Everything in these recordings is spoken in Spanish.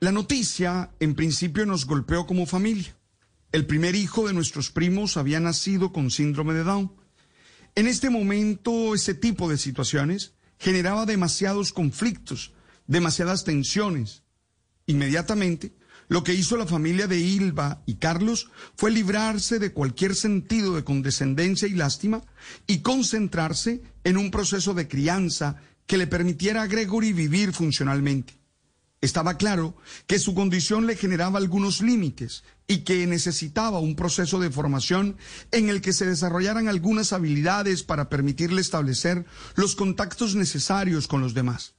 La noticia, en principio, nos golpeó como familia. El primer hijo de nuestros primos había nacido con síndrome de Down. En este momento, ese tipo de situaciones generaba demasiados conflictos, demasiadas tensiones. Inmediatamente, lo que hizo la familia de Ilva y Carlos fue librarse de cualquier sentido de condescendencia y lástima y concentrarse en un proceso de crianza que le permitiera a Gregory vivir funcionalmente. Estaba claro que su condición le generaba algunos límites y que necesitaba un proceso de formación en el que se desarrollaran algunas habilidades para permitirle establecer los contactos necesarios con los demás.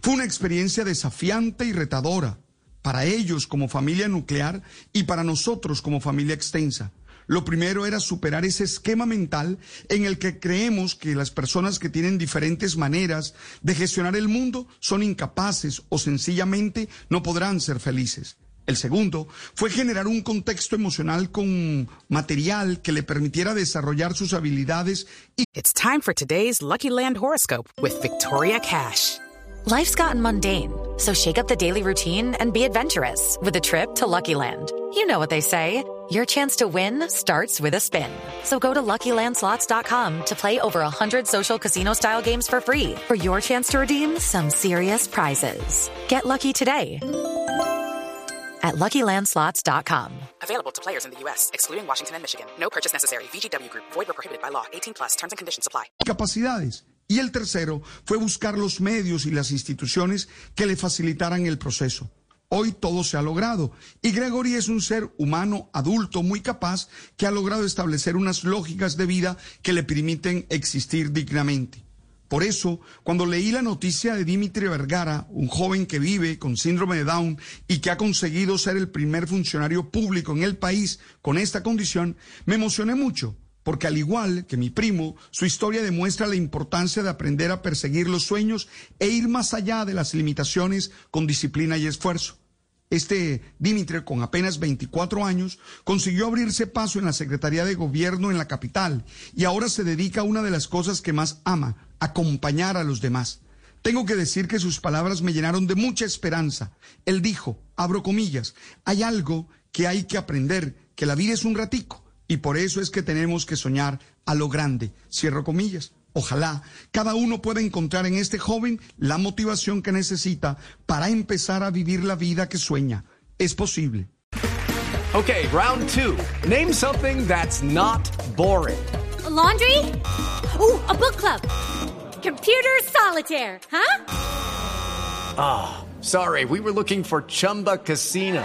Fue una experiencia desafiante y retadora para ellos como familia nuclear y para nosotros como familia extensa. Lo primero era superar ese esquema mental en el que creemos que las personas que tienen diferentes maneras de gestionar el mundo son incapaces o sencillamente no podrán ser felices. El segundo fue generar un contexto emocional con material que le permitiera desarrollar sus habilidades y It's time for today's Lucky Land horoscope with Victoria Cash. Life's gotten mundane, so shake up the daily routine and be adventurous with a trip to Lucky Land. You know what they say. Your chance to win starts with a spin. So go to LuckyLandSlots.com to play over 100 social casino-style games for free for your chance to redeem some serious prizes. Get lucky today at LuckyLandSlots.com. Available to players in the U.S., excluding Washington and Michigan. No purchase necessary. VGW Group. Void where prohibited by law. 18 plus. Terms and conditions apply. capacidades. Y el tercero fue buscar los medios y las instituciones que le facilitaran el proceso. Hoy todo se ha logrado y Gregory es un ser humano adulto muy capaz que ha logrado establecer unas lógicas de vida que le permiten existir dignamente. Por eso, cuando leí la noticia de Dimitri Vergara, un joven que vive con síndrome de Down y que ha conseguido ser el primer funcionario público en el país con esta condición, me emocioné mucho, porque al igual que mi primo, su historia demuestra la importancia de aprender a perseguir los sueños e ir más allá de las limitaciones con disciplina y esfuerzo. Este Dimitri, con apenas 24 años, consiguió abrirse paso en la Secretaría de Gobierno en la capital y ahora se dedica a una de las cosas que más ama, acompañar a los demás. Tengo que decir que sus palabras me llenaron de mucha esperanza. Él dijo, abro comillas, hay algo que hay que aprender, que la vida es un ratico y por eso es que tenemos que soñar a lo grande. Cierro comillas. Ojalá cada uno pueda encontrar en este joven la motivación que necesita para empezar a vivir la vida que sueña. Es posible. Okay, round two. Name something that's not boring. A laundry? Ooh, a book club. Computer solitaire, huh? Sorry, we were looking for Chumba Casino.